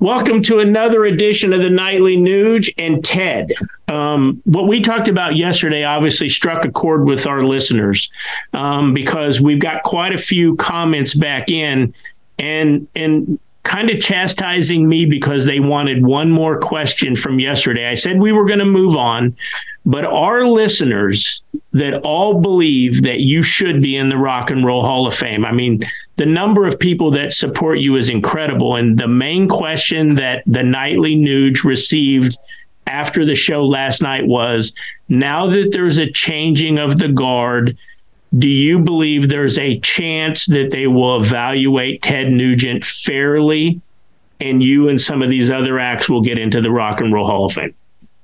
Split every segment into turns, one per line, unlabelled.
Welcome to another edition of the Nightly Nuge and Ted. Um, what we talked about yesterday obviously struck a chord with our listeners um, because we've got quite a few comments back in, and and kind of chastising me because they wanted one more question from yesterday. I said we were going to move on, but our listeners that all believe that you should be in the Rock and Roll Hall of Fame. I mean, the number of people that support you is incredible. And the main question that the Nightly Nuge received after the show last night was now that there's a changing of the guard, do you believe there's a chance that they will evaluate Ted Nugent fairly and you and some of these other acts will get into the Rock and Roll Hall of Fame?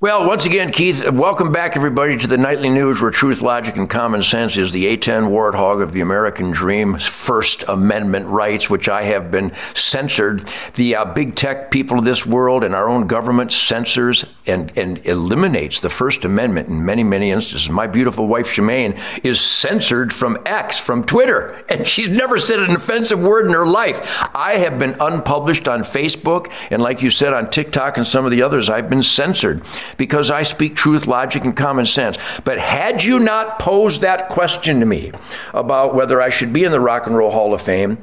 Well, once again, Keith, welcome back, everybody, to the Nightly Nuge, where truth, logic, and common sense is the A10 warthog of the American dream, First Amendment rights, which I have been censored. The uh, big tech people of this world and our own government censors and, and eliminates the First Amendment in many, many instances. My beautiful wife, Shemane, is censored from X, from Twitter, and she's never said an offensive word in her life. I have been unpublished on Facebook, and like you said, on TikTok and some of the others, I've been censored because I speak truth, logic, and common sense. But had you not posed that question to me about whether I should be in the Rock and Roll Hall of Fame,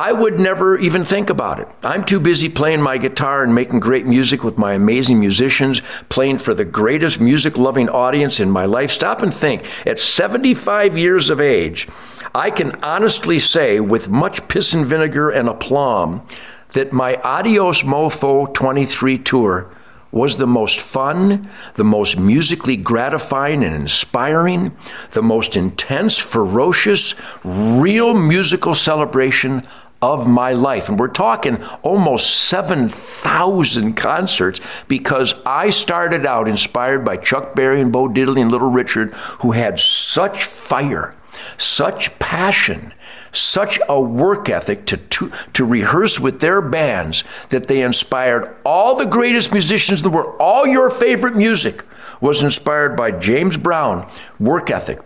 I would never even think about it. I'm too busy playing my guitar and making great music with my amazing musicians, playing for the greatest music loving audience in my life. Stop and think. At 75 years of age, I can honestly say with much piss and vinegar and aplomb that my Adios Mofo 23 tour was the most fun, the most musically gratifying and inspiring, the most intense, ferocious, real musical celebration of my life. And we're talking almost 7,000 concerts because I started out inspired by Chuck Berry and Bo Diddley and Little Richard, who had such fire, such passion, such a work ethic to, to, to rehearse with their bands that they inspired all the greatest musicians in the world. All your favorite music was inspired by James Brown, work ethic,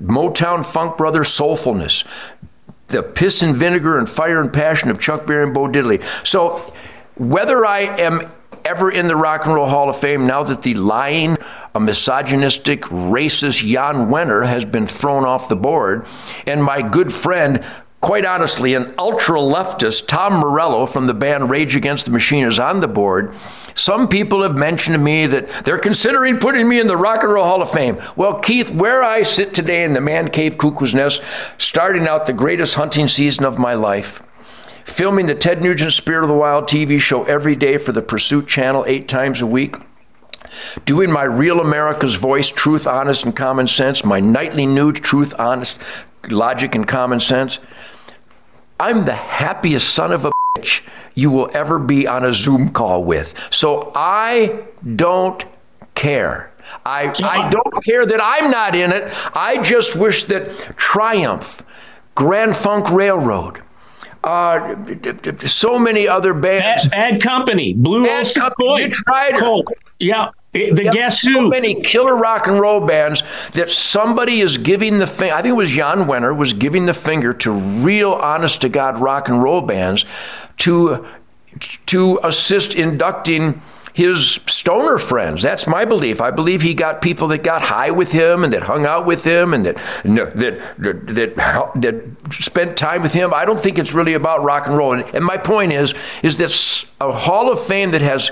Motown Funk Brothers soulfulness, the piss and vinegar and fire and passion of Chuck Berry and Bo Diddley. So whether I am ever in the Rock and Roll Hall of Fame now that the lying, a misogynistic, racist Jann Wenner has been thrown off the board. And my good friend, quite honestly, an ultra leftist, Tom Morello from the band Rage Against the Machine, is on the board. Some people have mentioned to me that they're considering putting me in the Rock and Roll Hall of Fame. Well, Keith, where I sit today in the Man Cave Cuckoo's Nest, starting out the greatest hunting season of my life, filming the Ted Nugent Spirit of the Wild TV show every day for the Pursuit Channel eight times a week. Doing my Real America's Voice, Truth, Honest, and Common Sense, my nightly Nuge, Truth, Honest, Logic, and Common Sense. I'm the happiest son of a bitch you will ever be on a Zoom call with. So I don't care. I, I don't care that I'm not in it. I just wish that Triumph, Grand Funk Railroad, uh, so many other bands.
Bad, bad company, Blue
bad
Oyster
company. You tried
Colt. Yeah, the
yep,
Guess
so
Who.
many killer rock and roll bands that somebody is giving the finger. I think it was Jann Wenner was giving the finger to real, honest to God rock and roll bands to to assist inducting his stoner friends. That's my belief. I believe he got people that got high with him and that hung out with him and that that that that, that spent time with him. I don't think it's really about rock and roll. And, and my point is is that a Hall of Fame that has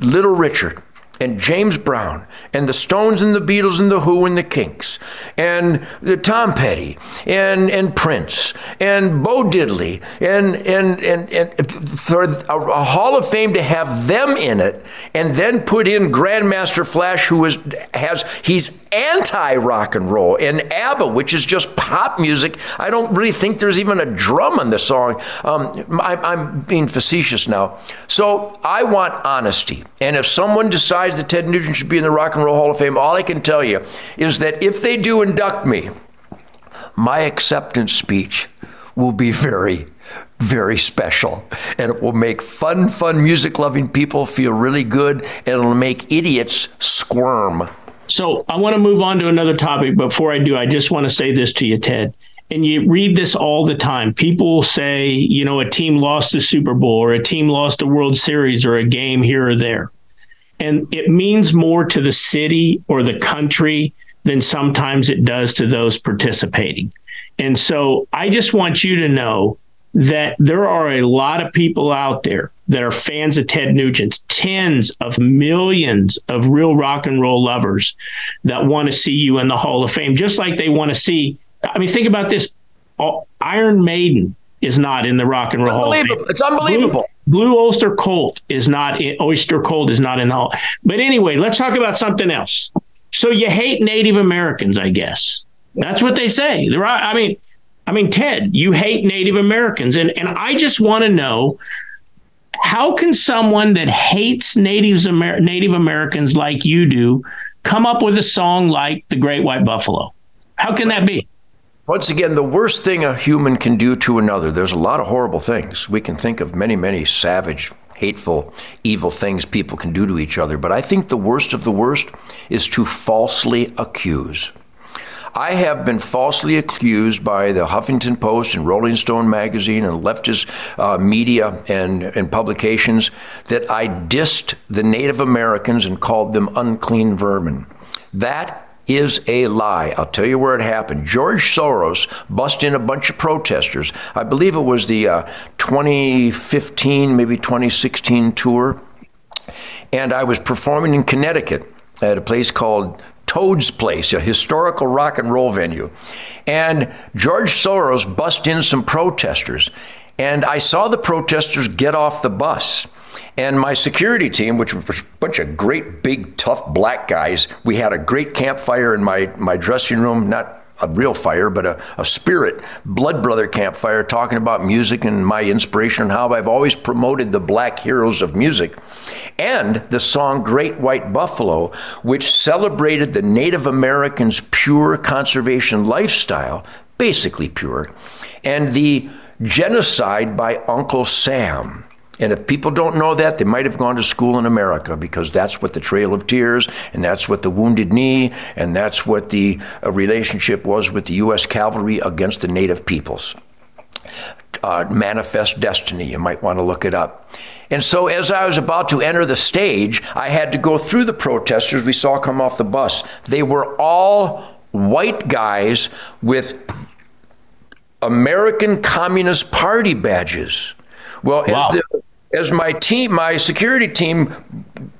Little Richard and James Brown and the Stones and the Beatles and the Who and the Kinks and the Tom Petty and and Prince and Bo Diddley and and and, and for a, a, Hall of Fame to have them in it and then put in Grandmaster Flash who is has he's anti rock and roll and ABBA which is just pop music. I don't really think there's even a drum on the song. Um, I, I'm being facetious now. So I want honesty, and if someone decides that Ted Nugent should be in the Rock and Roll Hall of Fame, all I can tell you is that if they do induct me, my acceptance speech will be very, very special. And it will make fun, fun music loving people feel really good. And it'll make idiots squirm.
So I want to move on to another topic. Before I do, I just want to say this to you, Ted. and you read this all the time. People say, you know, a team lost the Super Bowl or a team lost the World Series or a game here or there. And it means more to the city or the country than sometimes it does to those participating. And so I just want you to know that there are a lot of people out there that are fans of Ted Nugent, tens of millions of real rock and roll lovers that want to see you in the Hall of Fame, just like they want to see. I mean, think about this Iron Maiden is not in the Rock and Roll Hall of Fame.
It's unbelievable.
Blue, Blue Oyster Cult is not in, Oyster Cult is not in the Hall. But anyway, let's talk about something else. So you hate Native Americans, I guess. That's what they say. I mean, I mean, Ted, you hate Native Americans, and and I just want to know how can someone that hates Native Amer- Native Americans like you do come up with a song like "The Great White Buffalo"? How can that be?
Once again, the worst thing a human can do to another. There's a lot of horrible things. We can think of many, many savage, hateful, evil things people can do to each other. But I think the worst of the worst is to falsely accuse. I have been falsely accused by the Huffington Post and Rolling Stone magazine and leftist uh, media and, and publications that I dissed the Native Americans and called them unclean vermin. That is a lie. I'll tell you where it happened. George Soros bust in a bunch of protesters. I believe it was the uh, 2015, maybe 2016 tour. And I was performing in Connecticut at a place called Toad's Place, a historical rock and roll venue. And George Soros bust in some protesters. And I saw the protesters get off the bus. And my security team, which was a bunch of great, big, tough black guys, we had a great campfire in my, my dressing room, not a real fire, but a, a spirit, blood brother campfire, talking about music and my inspiration and how I've always promoted the black heroes of music. And the song Great White Buffalo, which celebrated the Native Americans' pure conservation lifestyle, basically pure, and the genocide by Uncle Sam. And if people don't know that, they might have gone to school in America because that's what the Trail of Tears and that's what the Wounded Knee and that's what the uh, relationship was with the U.S. cavalry against the native peoples. Uh, Manifest Destiny, you might want to look it up. And so, as I was about to enter the stage, I had to go through the protesters we saw come off the bus. They were all white guys with American Communist Party badges. Well, wow. as the as my team, my security team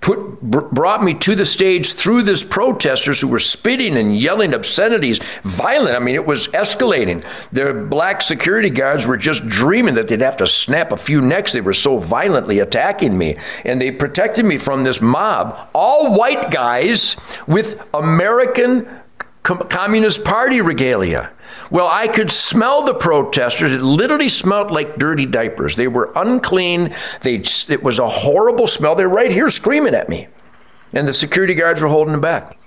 put brought me to the stage through this protesters who were spitting and yelling obscenities, violent. I mean, it was escalating. The black security guards were just dreaming that they'd have to snap a few necks. They were so violently attacking me, and they protected me from this mob, all white guys with American Communist Party regalia. Well, I could smell the protesters. It literally smelled like dirty diapers. They were unclean. They, it was a horrible smell. They're right here screaming at me. And the security guards were holding them back.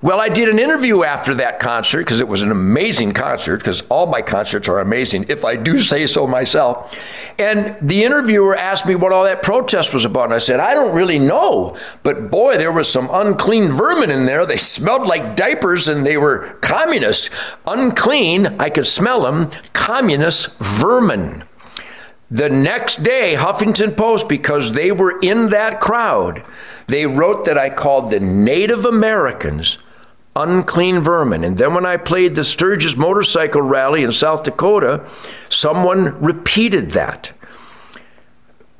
Well, I did an interview after that concert because it was an amazing concert, because all my concerts are amazing, if I do say so myself. And the interviewer asked me what all that protest was about. And I said, I don't really know. But boy, there was some unclean vermin in there. They smelled like diapers and they were communists. Unclean, I could smell them, communist vermin. The next day, Huffington Post, because they were in that crowd, they wrote that I called the Native Americans unclean vermin. And then when I played the Sturgis motorcycle rally in South Dakota, someone repeated that.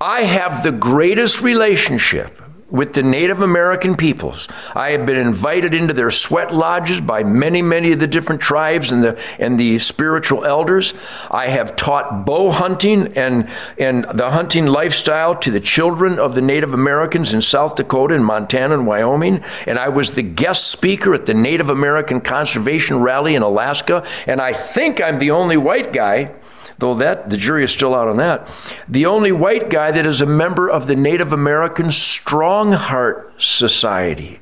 I have the greatest relationship with the Native American peoples. I have been invited into their sweat lodges by many, many of the different tribes and the and the spiritual elders. I have taught bow hunting and and the hunting lifestyle to the children of the Native Americans in South Dakota and Montana and Wyoming. And I was the guest speaker at the Native American Conservation Rally in Alaska. And I think I'm the only white guy though that the jury is still out on that. The only white guy that is a member of the Native American Strong Heart Society.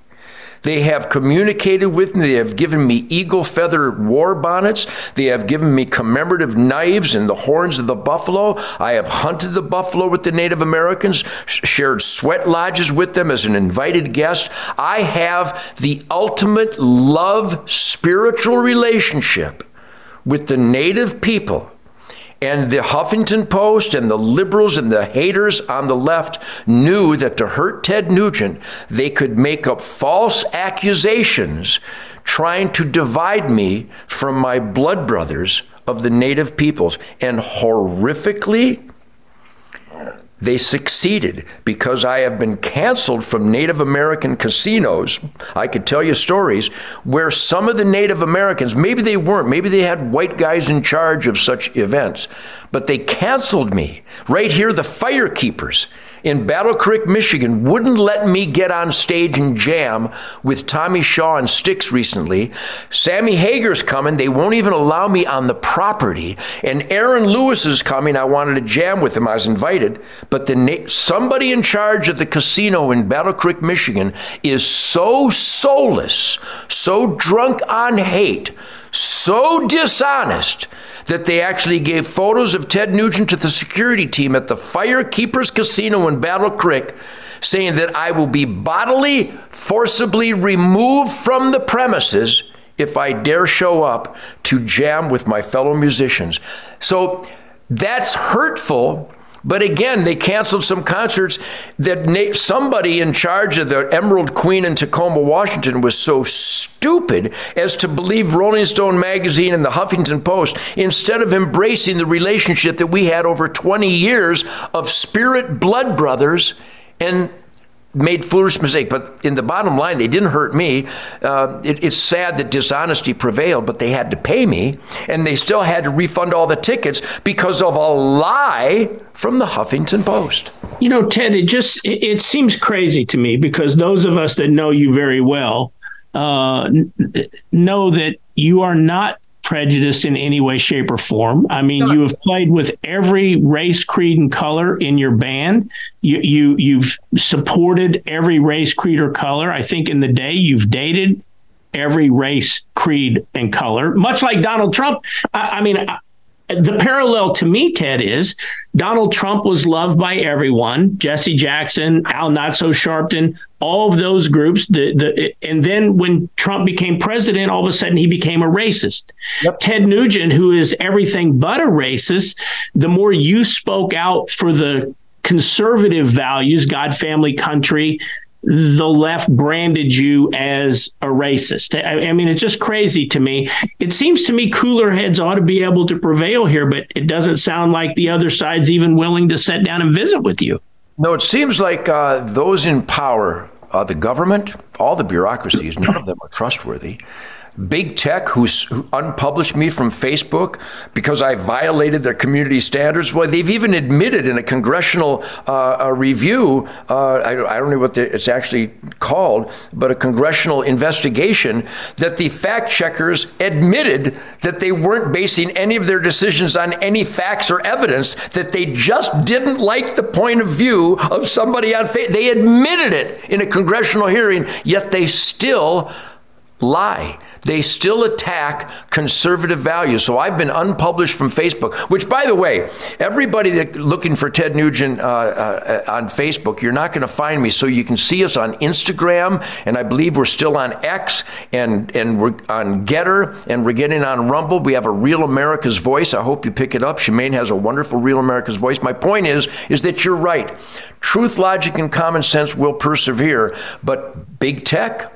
They have communicated with me. They have given me eagle feather war bonnets. They have given me commemorative knives and the horns of the buffalo. I have hunted the buffalo with the Native Americans, shared sweat lodges with them as an invited guest. I have the ultimate love spiritual relationship with the native people. And the Huffington Post and the liberals and the haters on the left knew that to hurt Ted Nugent, they could make up false accusations trying to divide me from my blood brothers of the native peoples. And horrifically, they succeeded because I have been canceled from Native American casinos. I could tell you stories where some of the Native Americans, maybe they weren't, maybe they had white guys in charge of such events, but they canceled me. Right here, the firekeepers in Battle Creek, Michigan, wouldn't let me get on stage and jam with Tommy Shaw and Styx recently. Sammy Hagar's coming. They won't even allow me on the property. And Aaron Lewis is coming. I wanted to jam with him. I was invited. But the somebody in charge of the casino in Battle Creek, Michigan is so soulless, so drunk on hate, so dishonest that they actually gave photos of Ted Nugent to the security team at the Firekeepers Casino in Battle Creek, saying that I will be bodily, forcibly removed from the premises if I dare show up to jam with my fellow musicians. So that's hurtful but again, they canceled some concerts that somebody in charge of the Emerald Queen in Tacoma, Washington was so stupid as to believe Rolling Stone magazine and the Huffington Post instead of embracing the relationship that we had over 20 years of spirit blood brothers and made foolish mistake. But in the bottom line, they didn't hurt me. Uh, it, it's sad that dishonesty prevailed, but they had to pay me, and they still had to refund all the tickets because of a lie from the Huffington Post.
You know, Ted, it just it, it seems crazy to me because those of us that know you very well uh, know that you are not prejudiced in any way, shape, or form. I mean, you have played with every race, creed, and color in your band. You you you've supported every race, creed, or color. I think in the day you've dated every race, creed, and color, much like Donald Trump. I, I mean, the parallel to me, Ted, is Donald Trump was loved by everyone. Jesse Jackson, Al Not So Sharpton, all of those groups. The, the and then when Trump became president, all of a sudden he became a racist. Yep. Ted Nugent, who is everything but a racist, the more you spoke out for the conservative values, God, family, country, the left branded you as a racist. I, I, mean, it's just crazy to me. It seems to me cooler heads ought to be able to prevail here, but it doesn't sound like the other side's even willing to sit down and visit with you.
No, it seems like uh, those in power, uh, the government, all the bureaucracies, none of them are trustworthy big tech who's unpublished me from Facebook because I violated their community standards. Well, they've even admitted in a congressional uh, review, uh, I, I, don't know what the, it's actually called, but a congressional investigation that the fact checkers admitted that they weren't basing any of their decisions on any facts or evidence, that they just didn't like the point of view of somebody on Facebook. They admitted it in a congressional hearing, yet they still lie. They still attack conservative values. So I've been unpublished from Facebook, which, by the way, everybody that looking for Ted Nugent uh, uh, on Facebook, you're not going to find me. So you can see us on Instagram, and I believe we're still on X, and and we're on GETTR, and we're getting on Rumble. We have a Real America's Voice. I hope you pick it up. Shemane has a wonderful Real America's Voice. My point is, is that you're right. Truth, logic, and common sense will persevere, but big tech,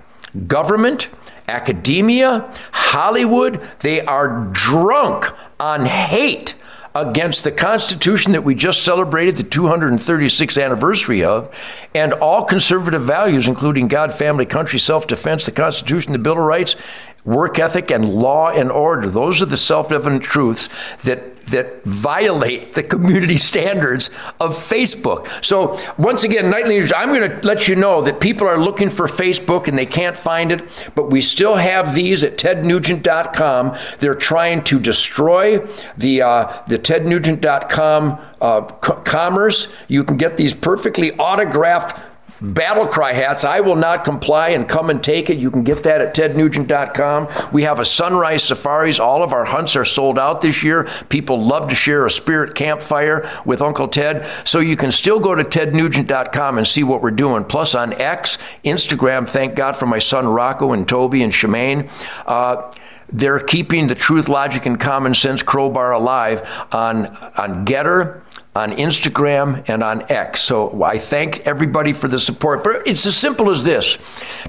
government academia, Hollywood, they are drunk on hate against the Constitution that we just celebrated the 236th anniversary of, and all conservative values, including God, family, country, self defense, the Constitution, the Bill of Rights, work ethic, and law and order. Those are the self evident truths that that violate the community standards of Facebook. So, once again, Nightly Nuge, I'm going to let you know that people are looking for Facebook and they can't find it, but we still have these at tednugent.com. They're trying to destroy the, uh, the tednugent.com uh, co- commerce. You can get these perfectly autographed battle cry hats. I will not comply and come and take it. You can get that at tednugent.com. We have a sunrise safaris. All of our hunts are sold out this year. People love to share a spirit campfire with Uncle Ted. So you can still go to tednugent.com and see what we're doing. Plus on X, Instagram, thank God for my son Rocco and Toby and Shemane. Uh, they're keeping the truth, logic, and common sense crowbar alive on, on GETTR on Instagram and on X. So I thank everybody for the support. But it's as simple as this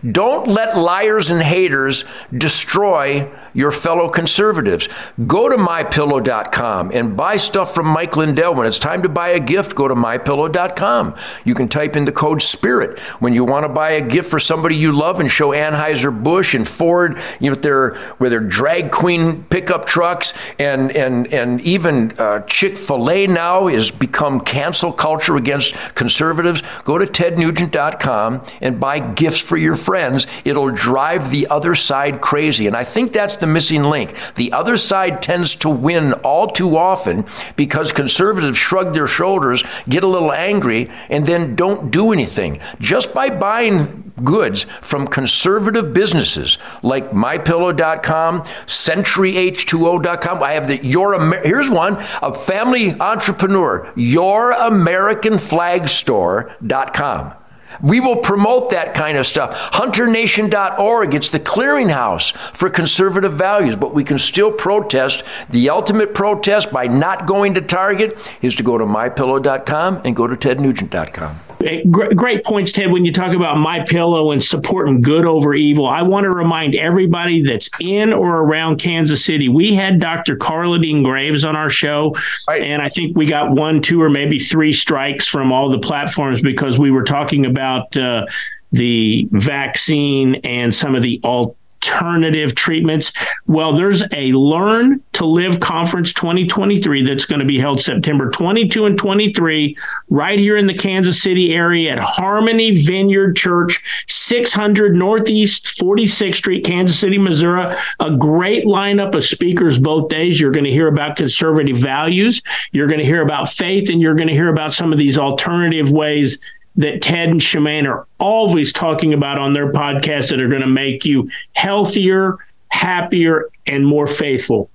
don't let liars and haters destroy your fellow conservatives. Go to mypillow.com and buy stuff from Mike Lindell. When it's time to buy a gift, go to mypillow.com. You can type in the code SPIRIT when you want to buy a gift for somebody you love and show Anheuser-Busch and Ford, you know, their, with their drag queen pickup trucks and, and, and even uh, Chick fil A now is become cancel culture against conservatives. Go to tednugent.com and buy gifts for your friends. It'll drive the other side crazy. And I think that's the missing link. The other side tends to win all too often because conservatives shrug their shoulders, get a little angry, and then don't do anything. Just by buying goods from conservative businesses like mypillow.com, centuryh2o.com. I have the your Amer- here's one, a family entrepreneur, youramericanflagstore.com. We will promote that kind of stuff. HunterNation.org, it's the clearinghouse for conservative values, but we can still protest. The ultimate protest by not going to Target is to go to mypillow.com and go to tednugent.com.
Great points, Ted. When you talk about my pillow and supporting good over evil, I want to remind everybody that's in or around Kansas City. We had Dr. Carla Dean Graves on our show, right. and I think we got one, two, or maybe three strikes from all the platforms because we were talking about uh, the vaccine and some of the alt alternative treatments. Well, there's a Learn to Live Conference 2023 that's going to be held September 22 and 23 right here in the Kansas City area at Harmony Vineyard Church, 600 Northeast 46th Street, Kansas City, Missouri. A great lineup of speakers both days. You're going to hear about conservative values, you're going to hear about faith, and you're going to hear about some of these alternative ways that Ted and Shemane are always talking about on their podcast that are going to make you healthier, happier, and more faithful.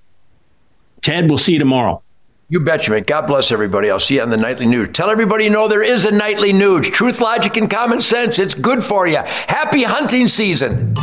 Ted, we'll see you tomorrow.
You betcha, man. God bless everybody. I'll see you on the nightly Nuge. Tell everybody you know there is a nightly Nuge. Truth, logic, and common sense. It's good for you. Happy hunting season.